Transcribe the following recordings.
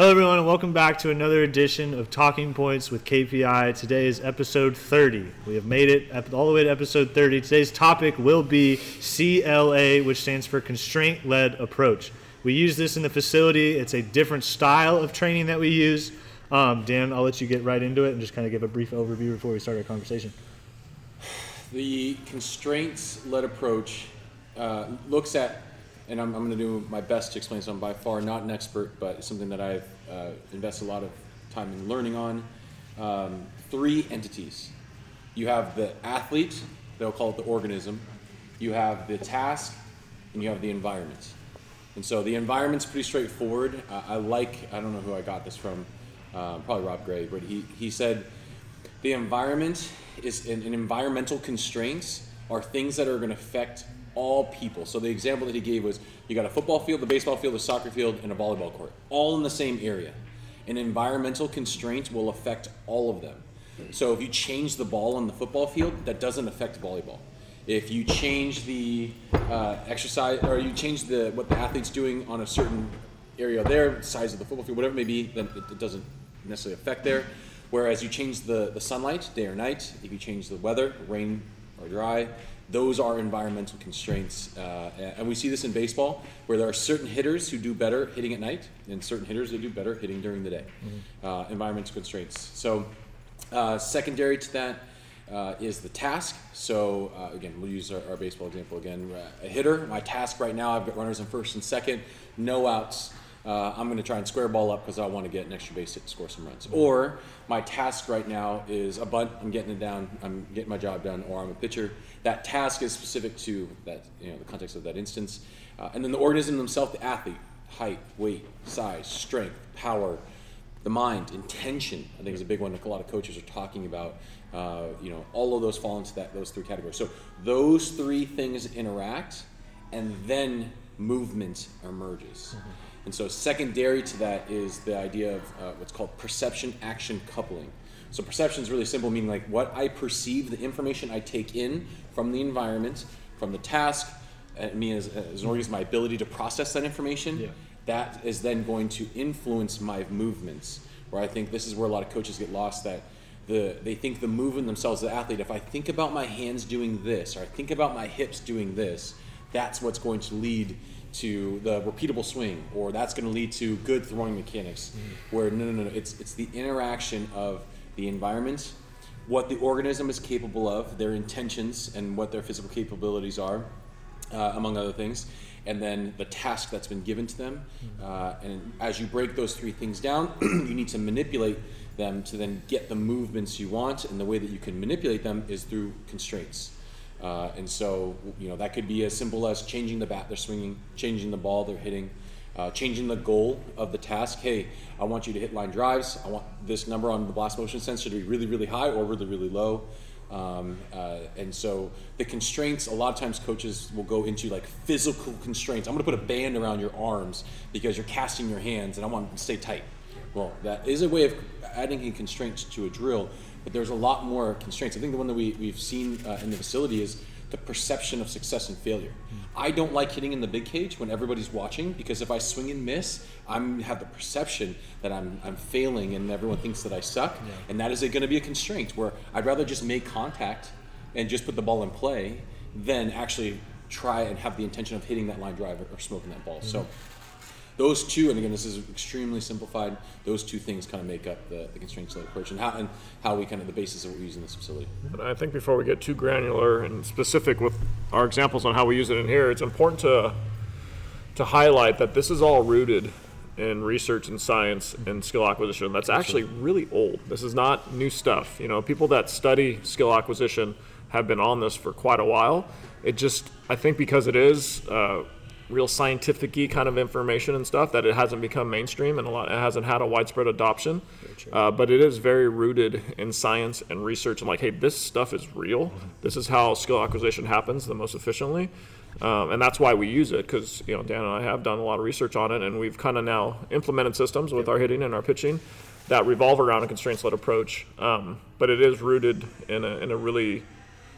Hello, everyone, and welcome back to another edition of Talking Points with KPI. Today is episode 30. We have made it all the way to episode 30. Today's topic will be CLA, which stands for Constraint Led Approach. We use this in the facility. It's a different style of training that we use. Um, Dan, I'll let you get right into it and just kind of give a brief overview before we start our conversation. The constraints led approach uh, looks at and I'm, I'm going to do my best to explain. So I'm by far not an expert, but something that I've uh, invested a lot of time in learning on. Um, three entities. You have the athlete, they'll call it the organism. You have the task, and you have the environment. And so the environment's pretty straightforward. Uh, I like, I don't know who I got this from, uh, probably Rob Gray, but he, he said the environment is, an environmental constraints are things that are going to affect all people. So the example that he gave was you got a football field, a baseball field, a soccer field, and a volleyball court, all in the same area. And environmental constraints will affect all of them. So if you change the ball on the football field, that doesn't affect volleyball. If you change the uh, exercise, or you change the what the athlete's doing on a certain area there, size of the football field, whatever it may be, then it, it doesn't necessarily affect there. Whereas you change the, the sunlight, day or night, if you change the weather, rain or dry, those are environmental constraints. Uh, and we see this in baseball, where there are certain hitters who do better hitting at night, and certain hitters that do better hitting during the day. Mm-hmm. Uh, environmental constraints. So, uh, secondary to that uh, is the task. So, uh, again, we'll use our, our baseball example again. Uh, a hitter, my task right now, I've got runners in first and second, no outs uh, I'm going to try and square ball up because I want to get an extra base hit to score some runs. Or my task right now is a bunt. I'm getting it down. I'm getting my job done. Or I'm a pitcher. That task is specific to that, you know, the context of that instance. Uh, and then the organism themselves, the athlete, height, weight, size, strength, power, the mind, intention. I think is a big one. That a lot of coaches are talking about. Uh, you know, all of those fall into that those three categories. So those three things interact, and then movement emerges. Mm-hmm. And so, secondary to that is the idea of uh, what's called perception action coupling. So, perception is really simple, meaning like what I perceive, the information I take in from the environment, from the task, uh, me as, as an organism, my ability to process that information, yeah. that is then going to influence my movements. Where I think this is where a lot of coaches get lost that the, they think the movement themselves, the athlete, if I think about my hands doing this, or I think about my hips doing this, that's what's going to lead to the repeatable swing, or that's going to lead to good throwing mechanics. Mm. Where no, no, no, it's it's the interaction of the environment, what the organism is capable of, their intentions, and what their physical capabilities are, uh, among other things, and then the task that's been given to them. Mm. Uh, and as you break those three things down, you need to manipulate them to then get the movements you want, and the way that you can manipulate them is through constraints. Uh, and so, you know, that could be as simple as changing the bat they're swinging, changing the ball they're hitting, uh, changing the goal of the task. Hey, I want you to hit line drives. I want this number on the blast motion sensor to be really, really high or really, really low. Um, uh, and so the constraints, a lot of times coaches will go into like physical constraints. I'm going to put a band around your arms because you're casting your hands and I want to stay tight. Well, that is a way of adding in constraints to a drill but there's a lot more constraints. I think the one that we, we've seen uh, in the facility is the perception of success and failure. I don't like hitting in the big cage when everybody's watching because if I swing and miss, I'm have the perception that I'm, I'm failing and everyone thinks that I suck. Yeah. And that is going to be a constraint where I'd rather just make contact and just put the ball in play than actually try and have the intention of hitting that line drive or, smoking that ball. Mm-hmm. So those two, and again, this is extremely simplified. Those two things kind of make up the, the constraints led approach, and how and how we kind of the basis of what we use in this facility. But I think before we get too granular and specific with our examples on how we use it in here, it's important to to highlight that this is all rooted in research and science and skill acquisition. That's actually really old. This is not new stuff. You know, people that study skill acquisition have been on this for quite a while. It just, I think, because it is. Uh, real scientific kind of information and stuff that it hasn't become mainstream and a lot it hasn't had a widespread adoption. Uh, but it is very rooted in science and research and like hey this stuff is real. This is how skill acquisition happens the most efficiently. Um, and that's why we use it because you know dan and i have done a lot of research on it and we've kind of now implemented systems with our hitting and our pitching that revolve around a constraints-led approach. Um, but it is rooted in a, in a really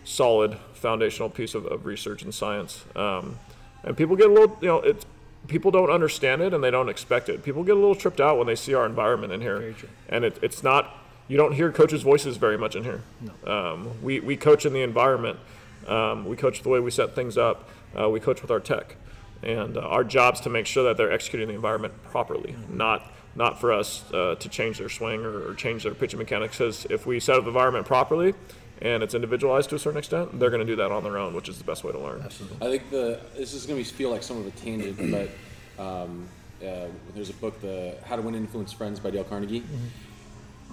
solid foundational piece of, of research and science. Um, and people get a little, you know, it's people don't understand it and they don't expect it. People get a little tripped out when they see our environment in here, and it, it's not. You don't hear coaches' voices very much in here. Um, we we coach in the environment. Um, we coach the way we set things up. Uh, we coach with our tech, and uh, our job's to make sure that they're executing the environment properly, not not for us uh, to change their swing or, or change their pitching mechanics. Because if we set up the environment properly, and it's individualized to a certain extent, they're going to do that on their own, which is the best way to learn. Absolutely. I think the this is going to feel like some of a tangent, but um, uh, there's a book, the How to Win Influence Friends by Dale Carnegie.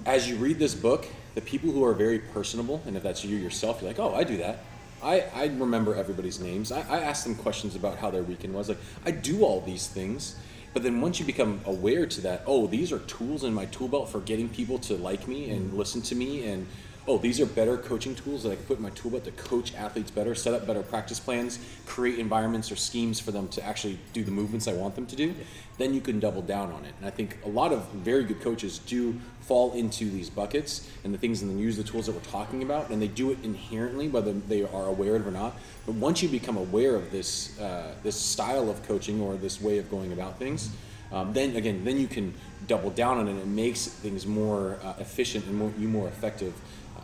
As you read this book, the people who are very personable, and if that's you yourself, you're like, oh, I do that. I, I remember everybody's names. I, I ask them questions about how their weekend was. Like, I do all these things. But then once you become aware to that, oh, these are tools in my tool belt for getting people to like me and listen to me and oh, these are better coaching tools that I can put in my tool belt to coach athletes better, set up better practice plans, create environments or schemes for them to actually do the movements I want them to do, then you can double down on it. And I think a lot of very good coaches do fall into these buckets and the things and then use the tools that we're talking about, and they do it inherently, whether they are aware of it or not. But once you become aware of this uh, this style of coaching or this way of going about things, um, then again, then you can double down on it. and It makes things more uh, efficient and more, you more effective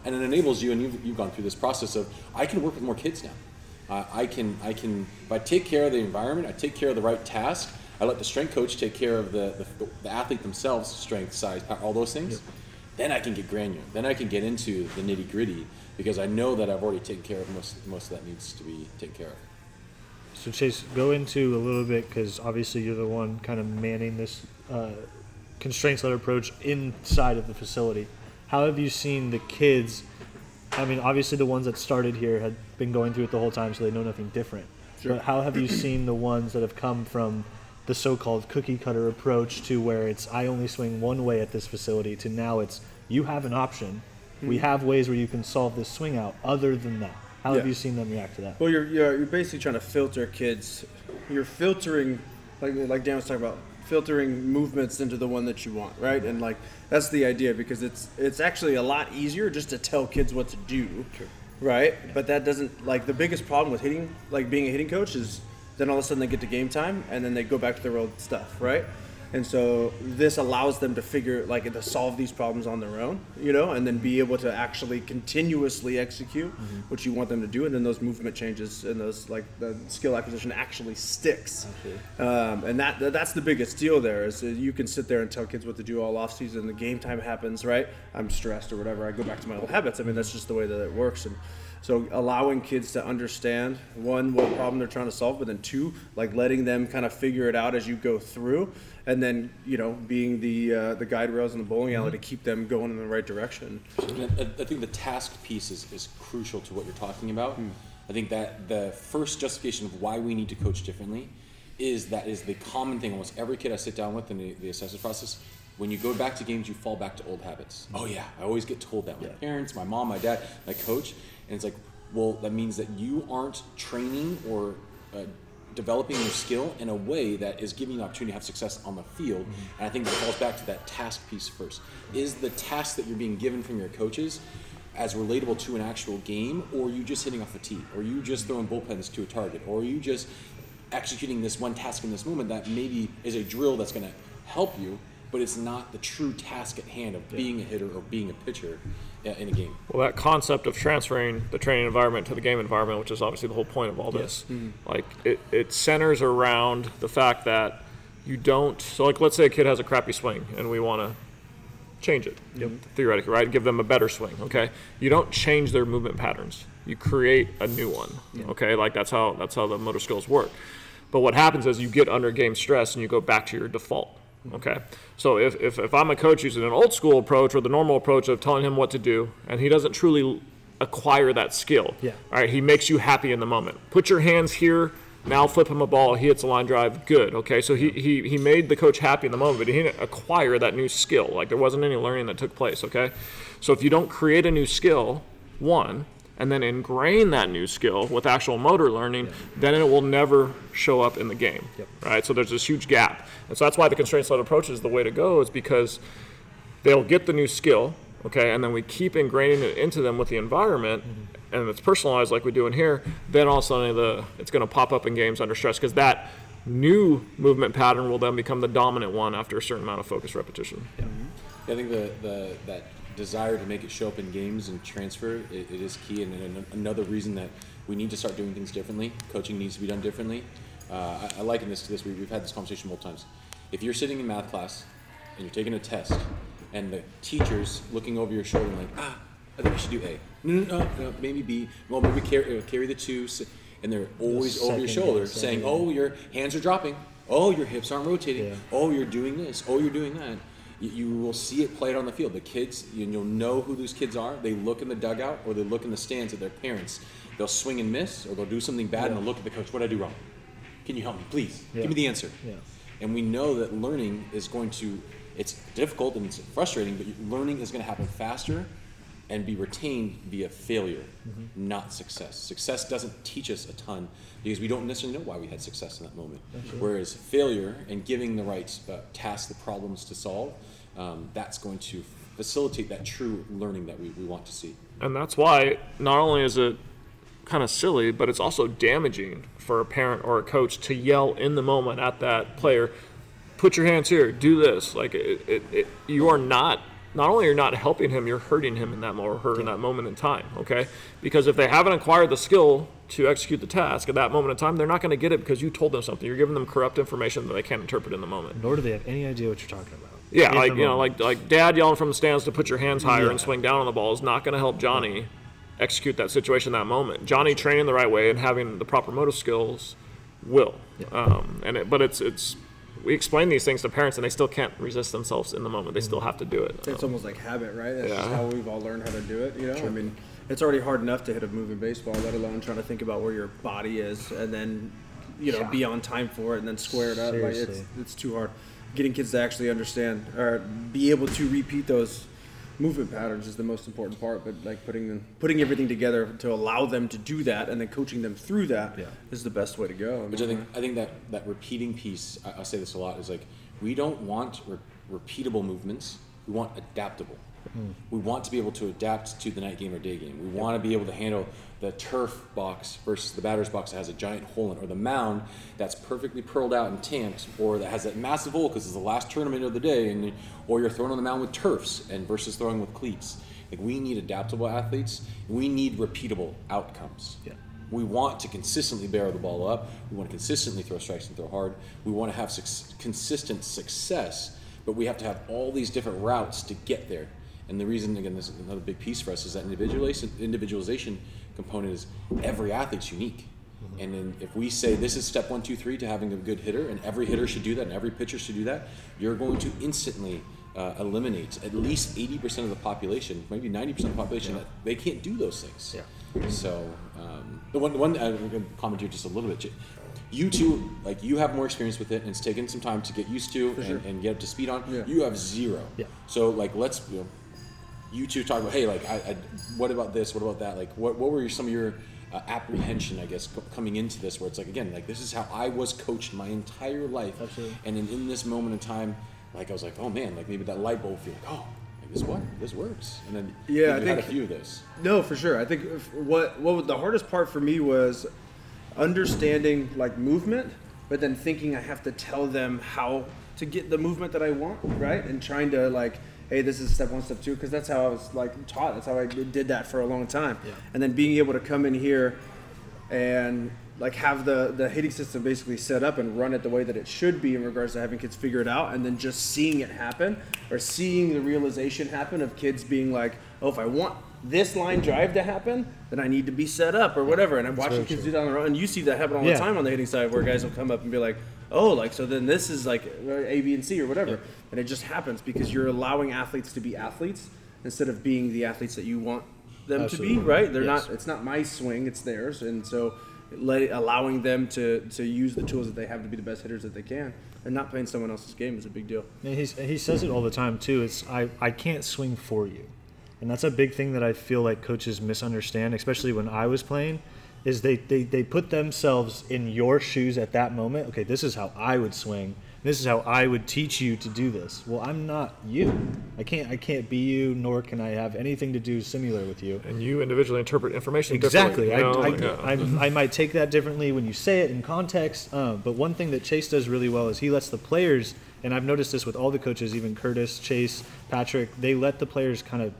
and it enables you and you've, you've gone through this process of i can work with more kids now. Uh, i can i can if i take care of the environment i take care of the right task i let the strength coach take care of the, the, the athlete themselves strength size power, all those things then i can get granular. Then i can get into the nitty gritty because i know that i've already taken care of most most of that needs to be taken care of. So Chase, go into a little bit because obviously you're the one kind of manning this uh, constraints-led approach inside of the facility. How have you seen the kids? I mean, obviously the ones that started here had been going through it the whole time, so they know nothing different. But how have you seen the ones that have come from the so-called cookie cutter approach to where it's I only swing one way at this facility to now it's you have an option. We hmm. have ways where you can solve this swing out. Other than that, how have you seen them react to that? Well, you're, you're you're basically trying to filter kids. You're filtering, like like Dan was talking about, filtering movements into the one that you want, right? And like that's the idea because it's it's actually a lot easier just to tell kids what to do, right? But that doesn't like the biggest problem with hitting, like being a hitting coach, is then all of a sudden they get to game time and then they go back to their old stuff, right? And so this allows them to figure like to solve these problems on their own, you know, and then be able to actually continuously execute what you want them to do, and then those movement changes and those like the skill acquisition actually sticks. Um, and that that- that's the biggest deal there is that you can sit there and tell kids what to do all off season. The game time happens, right? I'm stressed or whatever. I go back to my old habits. I mean, that's just the way that it works. And so allowing kids to understand one what problem they're trying to solve, but then two like letting them kind of figure it out as you go through, and then you know being the uh, the guide rails in the bowling alley to mm-hmm. keep them going in the right direction. I, I think the task piece is, is crucial to what you're talking about. Hmm. I think that the first justification of why we need to coach differently is that is the common thing almost every kid I sit down with in the, the assessment process. When you go back to games, you fall back to old habits. Hmm. Oh yeah, I always get told that. My parents, my mom, my dad, my coach, and it's like, well, that means that you aren't training or uh, developing your skill in a way that is giving you an opportunity to have success on the field. And I think that falls back to that task piece first. Is the task that you're being given from your coaches as relatable to an actual game, or are you just hitting off a tee, or are you just throwing bullpens to a target, or are you just executing this one task in this moment that maybe is a drill that's going to help you, but it's not the true task at hand of being a hitter or being a pitcher in a game. Well, that concept of transferring the training environment to the game environment, which is obviously the whole point of all this, mm-hmm. like it, it centers around the fact that you don't. So, like, let's say a kid has a crappy swing, and we want to change it. Theoretically, right? Give them a better swing. Okay. You don't change their movement patterns. You create a new one. Okay. Like that's how that's how the motor skills work. But what happens is you get under game stress and you go back to your default. Okay. So if, if, if I'm a coach using an old school approach or the normal approach of telling him what to do, and he doesn't truly acquire that skill, Yeah. all right, he makes you happy in the moment. Put your hands here. Now flip him a ball. He hits a line drive. Good. Okay. So he, he, he made the coach happy in the moment, but he didn't acquire that new skill. Like there wasn't any learning that took place. Okay. So if you don't create a new skill, one, and then ingrain that new skill with actual motor learning, then it will never show up in the game. Right. So there's this huge gap, and so that's why the constraints-led approach is the way to go. Is because they'll get the new skill, okay, and then we keep ingraining it into them with the environment, mm-hmm. and it's personalized like we do in here. Then all of a sudden, the it's going to pop up in games under stress because that new movement pattern will then become the dominant one after a certain amount of focus repetition. Yeah. Mm-hmm. I think the, the that desire to make it show up in games and transfer it, it is key, and, and another reason that we need to start doing things differently. Coaching needs to be done differently. Uh, I, I liken this to this. We, we've had this conversation multiple times. If you're sitting in math class and you're taking a test, and the teacher's looking over your shoulder like, ah, I think we should do A. No, no, no, no maybe B. Well, maybe carry, uh, carry the two. And they're always over your shoulder saying, oh, your hands are dropping. Oh, your hips aren't rotating. Yeah. Oh, you're doing this. Oh, you're doing that. You, will see it played on the field. The kids, you, you'll know who those kids are. They look in the dugout or they look in the stands at their parents. They'll swing and miss, or they'll do something bad, and they'll look at the coach. What did I do wrong? Can you help me, please? Yeah. Give me the answer. Yeah. And we know that learning is going to, it's difficult and it's frustrating, but learning is going to happen faster and be retained via failure, not success. Success doesn't teach us a ton because we don't necessarily know why we had success in that moment. Whereas failure and giving the right uh, tasks, the problems to solve, um, that's going to facilitate that true learning that we, we want to see. And that's why not only is it kind of silly, but it's also damaging for a parent or a coach to yell in the moment at that player, put your hands here, do this. Like it, it, it, you are not. Not only you're not helping him, you're hurting him in that moment, or her in that moment in time. Okay, because if they haven't acquired the skill to execute the task at that moment in time, they're not going to get it because you told them something. You're giving them corrupt information that they can't interpret in the moment. Nor do they have any idea what you're talking about. Yeah, In like you know, like like dad yelling from the stands to put your hands higher Yeah. and swing down on the ball is not going to help Johnny execute that situation that moment. Johnny training the right way and having the proper motor skills will. Um, and it, but it's it's we explain these things to parents and they still can't resist themselves in the moment. They still have to do it. It's almost like habit, right? That's just Yeah. how we've all learned how to do it. You know, I mean, it's already hard enough to hit a moving baseball, let alone trying to think about where your body is and then, you know, be on time for it and then square it up. Like it's Seriously. it's too hard. Getting kids to actually understand or be able to repeat those movement patterns is the most important part. But like putting them, putting everything together to allow them to do that and then coaching them through that is Yeah. the best way to go. Which I think I think that that repeating piece I, I say this a lot is like we don't want re- repeatable movements. We want adaptable. Mm. We want to be able to adapt to the night game or day game. We want to be able to handle the turf box versus the batter's box that has a giant hole in it, or the mound that's perfectly pearled out and tamped, or that has that massive hole because it's the last tournament of the day, and or you're throwing on the mound with turfs and versus throwing with cleats. Like we need adaptable athletes. We need repeatable outcomes. Yeah. We want to consistently barrel the ball up. We want to consistently throw strikes and throw hard. We want to have suc consistent success, but we have to have all these different routes to get there. And the reason, again, this is another big piece for us is that individualization, individualization component is every athlete's unique. And then if we say this is step one, two, three to having a good hitter, and every hitter should do that, and every pitcher should do that, you're going to instantly uh, eliminate at least 80% of the population, maybe 90% of the population that they can't do those things. Yeah. So um, the one, the one I'm going to comment here just a little bit. You two, like you have more experience with it, and it's taken some time to get used to and, and get up to speed on. Yeah. You have zero. Yeah. So like, let's you, know, you two talk about, hey, like, I, I, what about this? What about that? Like, what, what were your, some of your uh, apprehension, I guess, co- coming into this? Where it's like, again, like this is how I was coached my entire life, Absolutely. and in, in this moment in time, like I was like, oh man, like maybe that light bulb feel like, oh, like, this what this works, and then Yeah, I had a think- few of those. No, for sure. I think if- what what the hardest part for me was understanding like movement, but then thinking I have to tell them how to get the movement that I want, right? And trying to like, hey, this is step one, step two, because that's how I was like taught. That's how I did that for a long time. Yeah. And then being able to come in here and like have the the hitting system basically set up and run it the way that it should be in regards to having kids figure it out and then just seeing it happen or seeing the realization happen of kids being like oh if i want this line drive to happen then i need to be set up or whatever and i'm watching kids do that on the road and you see that happen all Yeah. the time on the hitting side where guys will come up and be like oh like so then this is like uh, a b and c or whatever and it just happens because you're allowing athletes to be athletes instead of being the athletes that you want them Absolutely. to be right they're Yes. not it's not my swing it's theirs and so let, allowing them to, to use the tools that they have to be the best hitters that they can and not playing someone else's game is a big deal And he's, he says it all the time too. It's I, I can't swing for you, and that's a big thing that I feel like coaches misunderstand, especially when I was playing. Is they, they, they put themselves in your shoes at that moment. Okay, this is how I would swing. This is how I would teach you to do this. Well, I'm not you. I can't. I can't be you, nor can I have anything to do similar with you. And you individually interpret information Exactly. differently. I? I. I, I might take that differently when you say it in context. Uh, but one thing that Chase does really well is he lets the players, and I've noticed this with all the coaches, even Curtis, Chase, Patrick, they let the players kind of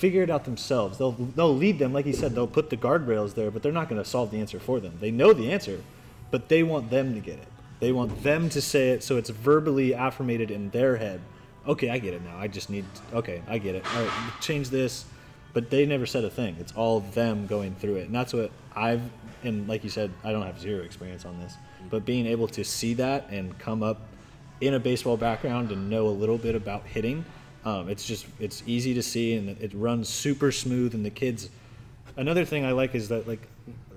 figure it out themselves. They'll they'll lead them, like he said, they'll put the guardrails there, but they're not going to solve the answer for them. They know the answer, but they want them to get it. They want them to say it so it's verbally affirmated in their head. Okay, I get it now. I just need. Okay, I get it. All right, change this. But they never said a thing. It's all them going through it, and that's what I've. And like you said, I don't have zero experience on this, but being able to see that and come up in a baseball background and know a little bit about hitting, um, it's just it's easy to see and it runs super smooth. And the kids, another thing I like is that like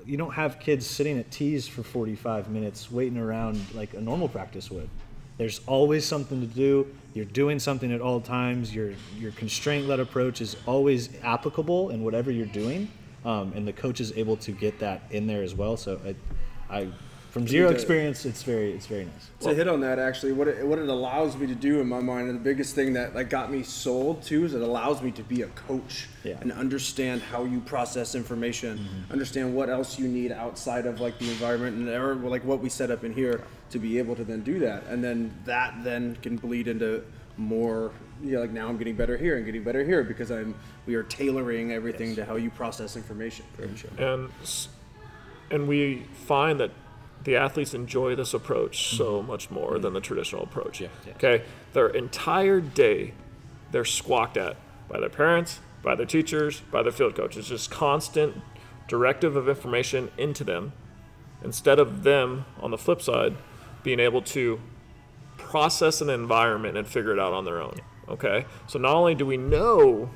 you don't have kids sitting at tees for 45 minutes waiting around like a normal practice would. There's always something to do. You're doing something at all times. Your your constraint led approach is always applicable in whatever you're doing, um, and the coach is able to get that in there as well. So I, I from zero experience, it's very it's very nice. to hit on that actually what it, what it allows me to do in my mind and the biggest thing that like got me sold too is it allows me to be a coach Yeah. and understand how you process information mm-hmm. understand what else you need outside of like the environment and or, like what we set up in here to be able to then do that. And then that then can bleed into more you know, like now I'm getting better here and getting better here because I'm we are tailoring everything to how you process information. And and we find that the athletes enjoy this approach so much more than the traditional approach. Yeah. Yeah. Okay, their entire day, they're squawked at by their parents, by their teachers, by their field coaches. Just constant directive of information into them, instead of them on the flip side being able to process an environment and figure it out on their own. Okay, so not only do we know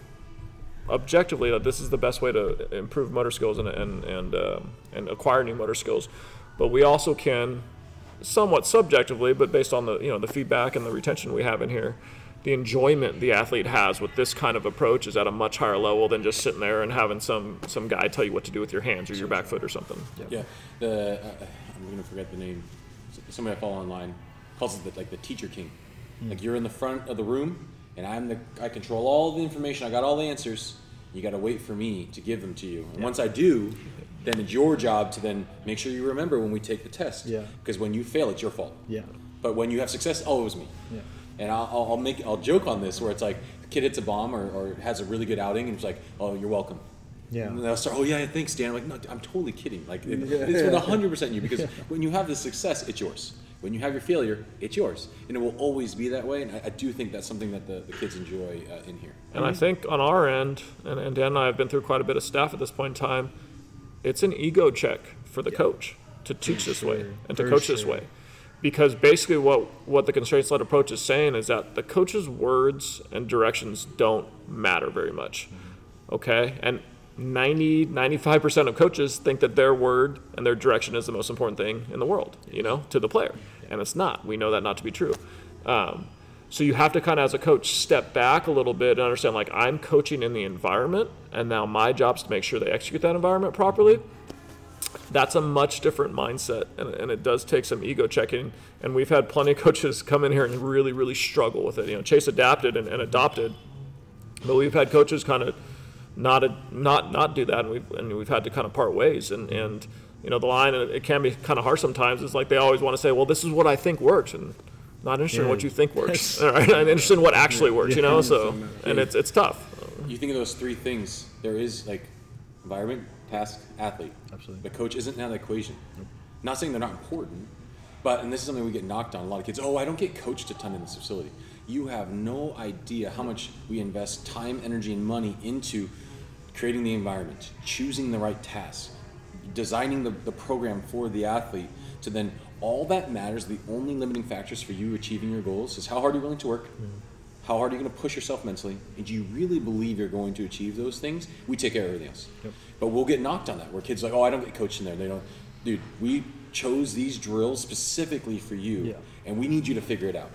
objectively that this is the best way to improve motor skills and and and, um and acquire new motor skills, but we also can, somewhat subjectively, but based on the you know the feedback and the retention we have in here, the enjoyment the athlete has with this kind of approach is at a much higher level than just sitting there and having some some guy tell you what to do with your hands or your back foot or something. Yeah, the uh, I'm gonna forget the name. Somebody I follow online calls it the, like the teacher king. Like you're in the front of the room, and I'm the I control all the information. I got all the answers. You got to wait for me to give them to you. And once I do, then it's your job to then make sure you remember when we take the test. Yeah. Because when you fail, it's your fault. Yeah. But when you have success, oh, it was me. Yeah. And I'll, I'll, I'll make I'll joke on this where it's like the kid hits a bomb or, or has a really good outing and it's like, oh, you're welcome. Yeah. And they'll start, oh yeah, thanks, Dan. I'm like, no, I'm totally kidding. Like, it, Yeah. it's with hundred percent you because when you have the success, it's yours. When you have your failure, it's yours, and it will always be that way. And I, I do think that's something that the, the kids enjoy uh, in here. And I think on our end, and, and Dan and I have been through quite a bit of staff at this point in time, it's an ego check for the coach to teach this way sure, and to for coach this way. Because basically, what, what the constraints led approach is saying is that the coach's words and directions don't matter very much. Okay? And 90, 95% of coaches think that their word and their direction is the most important thing in the world, you know, to the player. And it's not. We know that not to be true. Um, so you have to kind of, as a coach, step back a little bit and understand, like, I'm coaching in the environment, and now my job is to make sure they execute that environment properly. That's a much different mindset, and, and it does take some ego checking. And we've had plenty of coaches come in here and really, really struggle with it. You know, Chase adapted and, and adopted, but we've had coaches kind of not not not do that, and we've and we've had to kind of part ways. And and you know, the line and it can be kind of harsh sometimes. It's like they always want to say, "Well, this is what I think works," and not interested in what you think works. All right, I'm interested in what actually works. You know, so and it's it's tough. You think of those three things. There is like environment, task, athlete. Absolutely. The coach isn't in that equation. Nope. Not saying they're not important, but and this is something we get knocked on. A lot of kids, oh, I don't get coached a ton in this facility. You have no idea how much we invest time, energy, and money into creating the environment, choosing the right task, designing the, the program for the athlete. To then all that matters. The only limiting factors for you achieving your goals is how hard you're willing to work. How hard are you going to push yourself mentally? And do you really believe you're going to achieve those things? We take care of everything else. But we'll get knocked on that where kids are like, oh, I don't get coached in there. They don't. Dude, we chose these drills specifically for you, Yeah. and we need you to figure it out.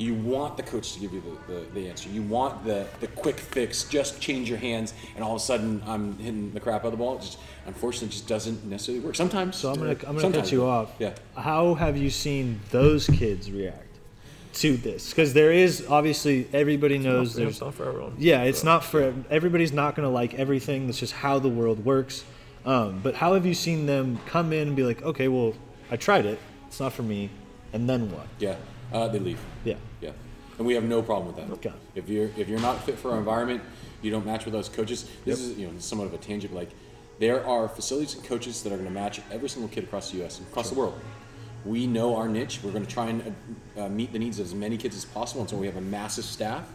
You want the coach to give you the, the, the answer. You want the, the quick fix, just change your hands, and all of a sudden I'm hitting the crap out of the ball. It just, unfortunately, just doesn't necessarily work. Sometimes. So I'm gonna I'm gonna cut you off. Yeah. How have you seen those kids react? to this because there is obviously everybody knows Yeah, there's it's not for everyone. yeah it's not for everybody's not going to like everything that's just how the world works um, but how have you seen them come in and be like okay well i tried it it's not for me and then what Yeah, uh, they leave. yeah Yeah, and we have no problem with that. Okay. If you're if you're not fit for our environment, you don't match with us coaches. This is you know somewhat of a tangent. Like there are facilities and coaches that are going to match every single kid across the U.S. and across the world. We know our niche. We're going to try and uh, meet the needs of as many kids as possible and so we have a massive staff.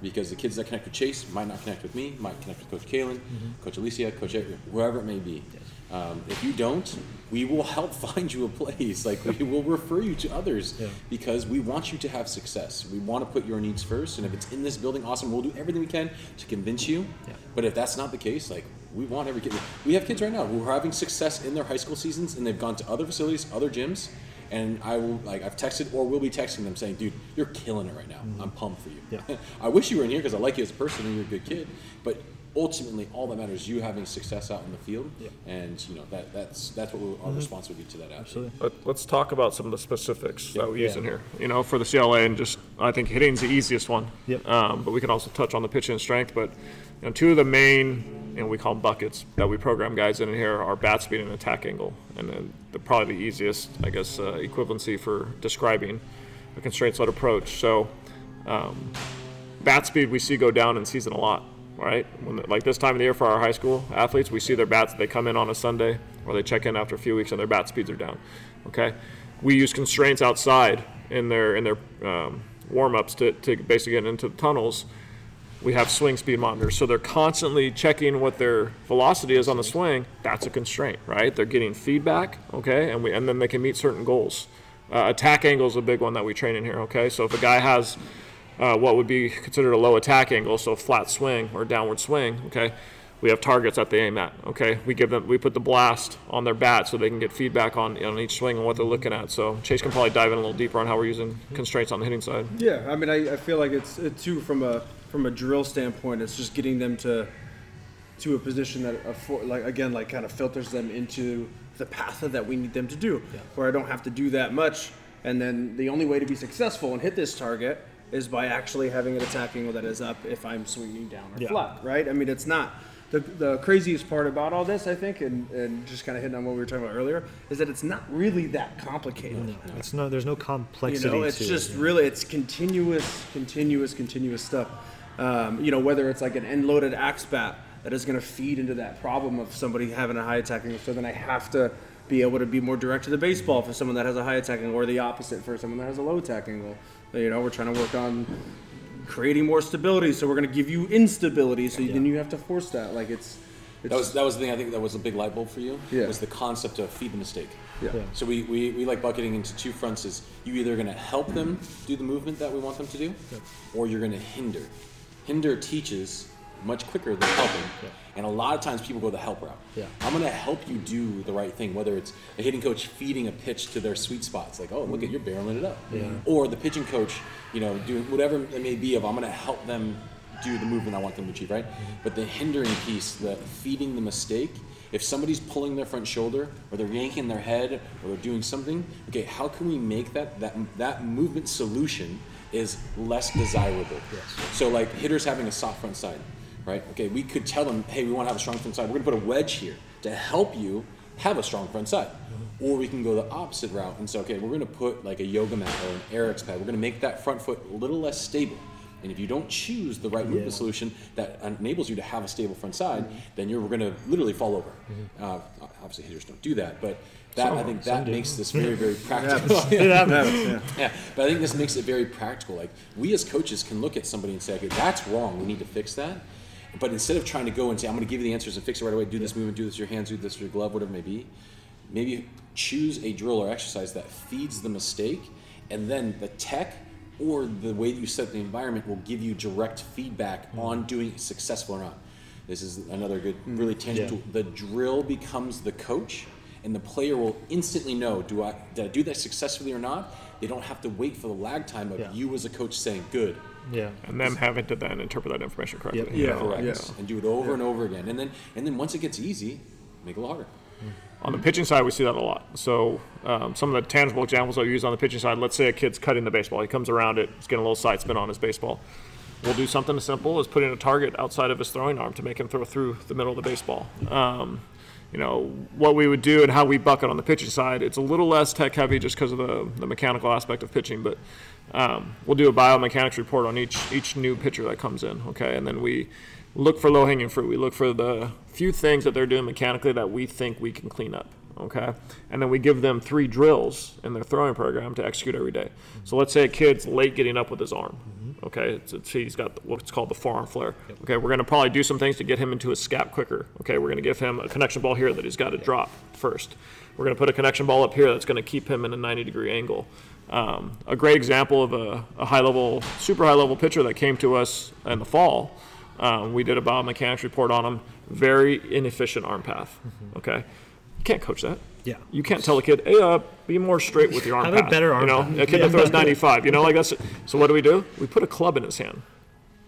Because the kids that connect with Chase might not connect with me, might connect with Coach Kalen, Coach Alicia, Coach whoever it may be. Um, if you don't, we will help find you a place. Like we will refer you to others Yeah. because we want you to have success. We want to put your needs first, and if it's in this building, awesome. We'll do everything we can to convince you. Yeah. But if that's not the case, like we want every kid. We have kids right now who are having success in their high school seasons, and they've gone to other facilities, other gyms, and I will like I've texted or will be texting them saying, "Dude, you're killing it right now. I'm pumped for you. Yeah. I wish you were in here because I like you as a person and you're a good kid, but." Ultimately, all that matters is you having success out in the field, Yeah. and you know that that's that's what we'll, our response would be to that. athlete. absolutely Let, let's talk about some of the specifics that we use Yeah. in here. You know, for the CLA, and just I think hitting's the easiest one. Yep. Um, but we can also touch on the pitching and strength. But you know, two of the main, you know, we call them buckets that we program guys in here are bat speed and attack angle, and then the, probably the easiest, I guess, uh, equivalency for describing a constraints-led approach. So, um, bat speed we see go down in season a lot, right? When like this time of the year for our high school athletes, we see their bats. They come in on a Sunday or they check in after a few weeks and their bat speeds are down. Okay, we use constraints outside in their in their um, warm ups to, to basically get into the tunnels. We have swing speed monitors, so they're constantly checking what their velocity is on the swing. That's a constraint, right? They're getting feedback, okay, and we and then they can meet certain goals. Uh, attack angle is a big one that we train in here, okay. So if a guy has uh, what would be considered a low attack angle, so flat swing or downward swing. Okay, we have targets that they aim at. Okay, we give them, we put the blast on their bat so they can get feedback on on each swing and what they're looking at. So Chase can probably dive in a little deeper on how we're using constraints on the hitting side. Yeah, I mean, I, I feel like it's it too from a from a drill standpoint. It's just getting them to to a position that affor- like again like kind of filters them into the path that we need them to do, where I don't have to do that much. And then the only way to be successful and hit this target is by actually having an attack angle that is up if I'm swinging down or Yeah. flat, right? I mean, it's not. The, the craziest part about all this, I think, and, and just kind of hitting on what we were talking about earlier, is that it's not really that complicated. it's no there's no complexity. You know, it's just it. really it's continuous, continuous, continuous stuff. Um, you know, whether it's like an end-loaded axe bat that is going to feed into that problem of somebody having a high attacking, so then I have to be able to be more direct to the baseball for someone that has a high attacking, or the opposite for someone that has a low attacking. Well, you know, we're trying to work on creating more stability, so we're going to give you instability, so then you have to force that. Like it's, it's That was that was the thing I think that was a big light bulb for you. Yeah. Was the concept of feed the mistake. yeah. Yeah. So we, we, we like bucketing into two fronts is you either going to help them do the movement that we want them to do, or you're going to hinder. Hinder teaches much quicker than helping. And a lot of times people go the help route. Yeah. I'm going to help you do the right thing, whether it's a hitting coach feeding a pitch to their sweet spots, like, oh, look at mm-hmm. you're barreling it up. Yeah. Or the pitching coach, you know, doing whatever it may be of, I'm going to help them do the movement I want them to achieve, right? Mm-hmm. But the hindering piece, the feeding the mistake, if somebody's pulling their front shoulder or they're yanking their head or they're doing something, okay, how can we make that that that movement solution is less desirable? So like hitters having a soft front side, right? Okay, we could tell them, hey, we want to have a strong front side. We're gonna put a wedge here to help you have a strong front side. Or we can go the opposite route and say, okay, we're gonna put like a yoga mat or an Airex pad. We're gonna make that front foot a little less stable. And if you don't choose the right movement solution that enables you to have a stable front side, then you're going to literally fall over. Uh, obviously, hitters don't do that, but that I think that makes this very, very practical. It happens. Yeah. Yeah, but I think this makes it very practical. Like we as coaches can look at somebody and say, okay, that's wrong. We need to fix that. But instead of trying to go and say, I'm going to give you the answers and fix it right away, do this movement, do this with your hands, do this with your glove, whatever it may be, maybe choose a drill or exercise that feeds the mistake, and then the tech or the way that you set the environment will give you direct feedback hmm. on doing it successful or not. This is another good, hmm. really tangible Yeah. tool. The drill becomes the coach, and the player will instantly know: Do I did I do that successfully or not? They don't have to wait for the lag time of Yeah. you as a coach saying good. yeah And them having to then interpret that information correctly. Yep. you Yeah. Correct. Yeah. And do it over and over again. And then and then once it gets easy, make it a little harder. On the pitching side, we see that a lot. So um, some of the tangible examples I'll use on the pitching side. Let's say a kid's cutting the baseball. He comes around it. He's getting a little side spin on his baseball. We'll do something as simple as putting a target outside of his throwing arm to make him throw through the middle of the baseball. Um, you know what we would do and how we bucket on the pitching side. It's a little less tech heavy just because of the, the mechanical aspect of pitching, but um, we'll do a biomechanics report on each each new pitcher that comes in. Okay, and then we look for low hanging fruit. We look for the few things that they're doing mechanically that we think we can clean up. Okay, and then we give them three drills in their throwing program to execute every day. So let's say a kid's late getting up with his arm. Okay, it's, it's, he's got what's called the forearm flare. Okay, we're going to probably do some things to get him into his scap quicker. Okay, we're going to give him a connection ball here that he's got to drop first. We're going to put a connection ball up here that's going to keep him in a 90 degree angle. Um, a great example of a, a, high level, super high level pitcher that came to us in the fall. Um, we did a biomechanics report on him. Very inefficient arm path. Okay, you can't coach that. Yeah. You can't tell a kid, hey, uh, be more straight with your arm Have a path. better arm You know, path. a kid that throws 95. You know, like that's. So what do we do? We put a club in his hand,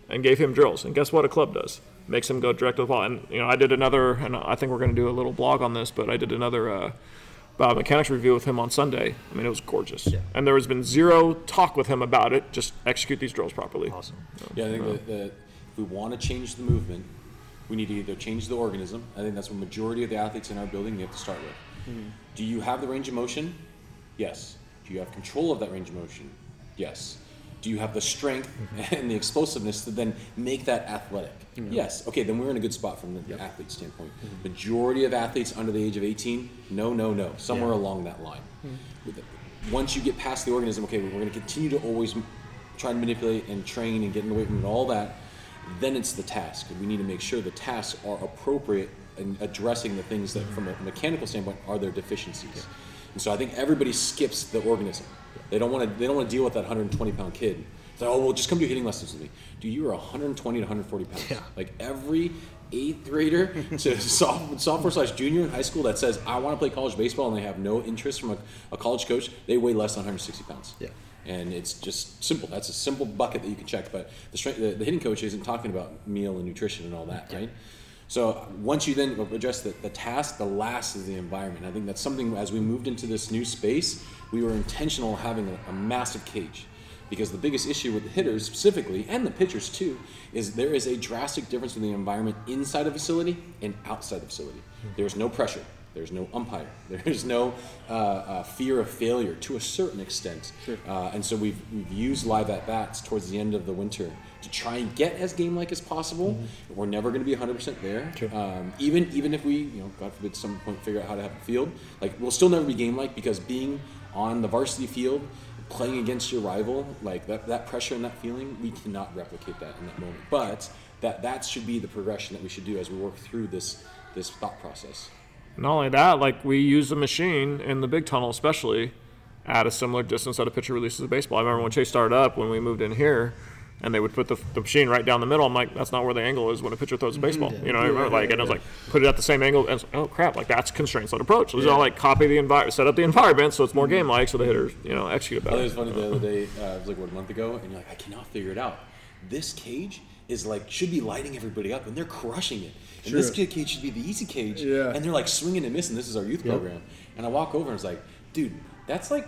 and gave him drills. And guess what? A club does makes him go direct to the ball. And you know, I did another, and I think we're going to do a little blog on this, but I did another. Uh, biomechanics review with him on Sunday. I mean, it was gorgeous. Yeah. And there has been zero talk with him about it. Just execute these drills properly. Awesome. Yeah, I think that, that if we want to change the movement, we need to either change the organism. I think that's what majority of the athletes in our building you have to start with. Hmm. Do you have the range of motion? Yes. Do you have control of that range of motion? Yes. Do you have the strength mm-hmm. and the explosiveness to then make that athletic? Yes. Okay, then we're in a good spot from the athlete standpoint. Mm-hmm. Majority of athletes under the age of 18, no, no, no, somewhere Yeah. along that line. Hmm. The- Once you get past the organism, okay, we're going to continue to always try to manipulate and train and get in the weight room and all that. Then it's the task. And we need to make sure the tasks are appropriate in addressing the things that, from a mechanical standpoint, are their deficiencies. And so I think everybody skips the organism. They don't want to. They don't want to deal with that 120 pound kid. It's like, oh well, just come do hitting lessons with me. Dude, you are 120 to 140 pounds. Yeah. Like every eighth grader to sophomore, sophomore slash junior in high school that says I want to play college baseball and they have no interest from a, a college coach, they weigh less than 160 pounds. Yeah. And it's just simple. That's a simple bucket that you can check. But the, strength, the, the hitting coach isn't talking about meal and nutrition and all that, right? So once you then address the, the task, the last is the environment. I think that's something as we moved into this new space, we were intentional having a, a massive cage. Because the biggest issue with the hitters specifically, and the pitchers too, is there is a drastic difference in the environment inside a facility and outside the facility. Hmm. There's no pressure. There's no umpire. There's no uh, uh, fear of failure to a certain extent. Uh, and so we've, we've used live at bats towards the end of the winter to try and get as game like as possible. We're never going to be 100% there. Sure. Um, even even if we, you know, God forbid, some point figure out how to have a field, like we'll still never be game like because being on the varsity field, playing against your rival, like that, that pressure and that feeling, we cannot replicate that in that moment. But that that should be the progression that we should do as we work through this this thought process. Not only that, like we use the machine in the big tunnel, especially at a similar distance that a pitcher releases a baseball. I remember when Chase started up when we moved in here, and they would put the, the machine right down the middle. I'm like, that's not where the angle is when a pitcher throws a mhm. baseball. You know, I remember like, and I was like, put it at the same angle. And it's like, oh crap, like that's constraints led approach. Those are all like copy the environment, set up the environment so it's more mm-hmm. game like, so the hitters, you know, execute I thought better. it was funny the other uh-huh. day. Uh, it was like what a month ago, and you're like, I cannot figure it out. This cage is like should be lighting everybody up, and they're crushing it. And this kid cage should be the easy cage, Yeah. and they're like swinging and missing. This is our youth program, and I walk over and it's like, dude, that's like.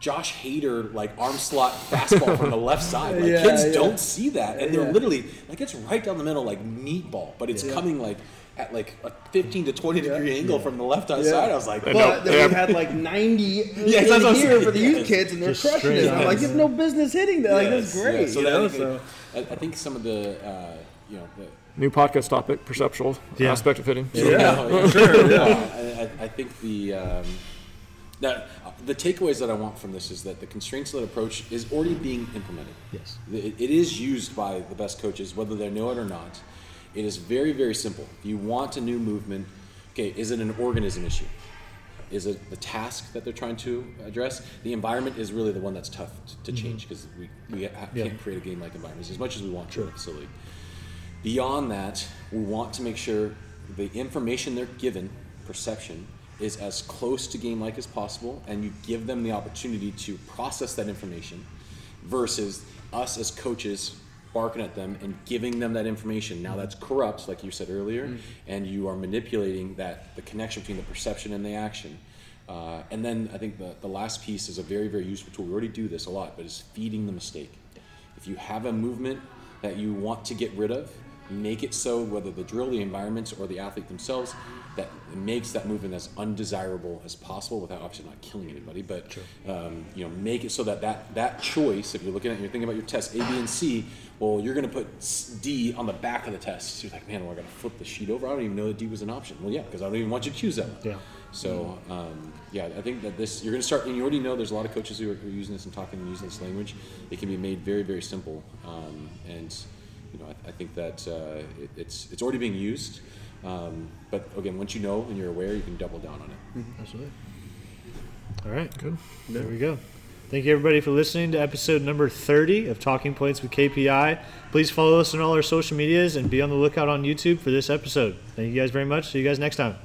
Josh Hader, like arm slot fastball from the left side. Like Yeah, kids yeah. don't see that, and they're Yeah. literally like it's right down the middle, like meatball, but it's coming like at like a 15 to 20 degree angle from the left hand Yeah. side. I was like, But no- then we had like 90 Yeah, in that's here for the Yeah. youth kids, and they're Just crushing straight it. I'm like, up. you have no business hitting that. Like, that's great. yes. So you that- know, I, think, so. I, I think some of the, uh, you know, the, New podcast topic, perceptual Yeah. aspect of hitting. Yeah, yeah, sure. I, I, I think the um, that the takeaways that I want from this is that the constraints-led approach is already being implemented. Yes. It, it is used by the best coaches, whether they know it or not. It is very, very simple. If you want a new movement, okay, is it an organism issue? Is a, the task that they're trying to address? The environment is really the one that's tough to, to change because we, we Yeah. can't create a game like environment as much as we want to in a facility. Beyond that, we want to make sure the information they're given, perception, is as close to game like as possible, and you give them the opportunity to process that information versus us as coaches barking at them and giving them that information. Now mm-hmm. that's corrupt, like you said earlier, mm-hmm. and you are manipulating that the connection between the perception and the action. Uh, and then I think the, the last piece is a very, very useful tool. We already do this a lot, but it's feeding the mistake. If you have a movement that you want to get rid of, make it so whether the drill, the environments, or the athlete themselves, that makes that movement as undesirable as possible without obviously not killing anybody. But um, you know, make it so that, that that choice, if you're looking at you're thinking about your test A, B, and C, well, you're going to put D on the back of the test. So you're like, man, well, I got to flip the sheet over. I don't even know that D was an option. Well, yeah, because I don't even want you to choose that one. Yeah. So um, yeah, I think that this you're going to start, and you already know there's a lot of coaches who are, who are using this and talking and using this language. It can be made very, very simple, um, and you know I, I think that uh, it, it's it's already being used. Um, but again, once you know and you're aware, you can double down on it. Absolutely. All right. Good. There we go. Thank you, everybody, for listening to episode number 30 of Talking Points with KPI. Please follow us on all our social medias and be on the lookout on YouTube for this episode. Thank you guys very much. See you guys next time.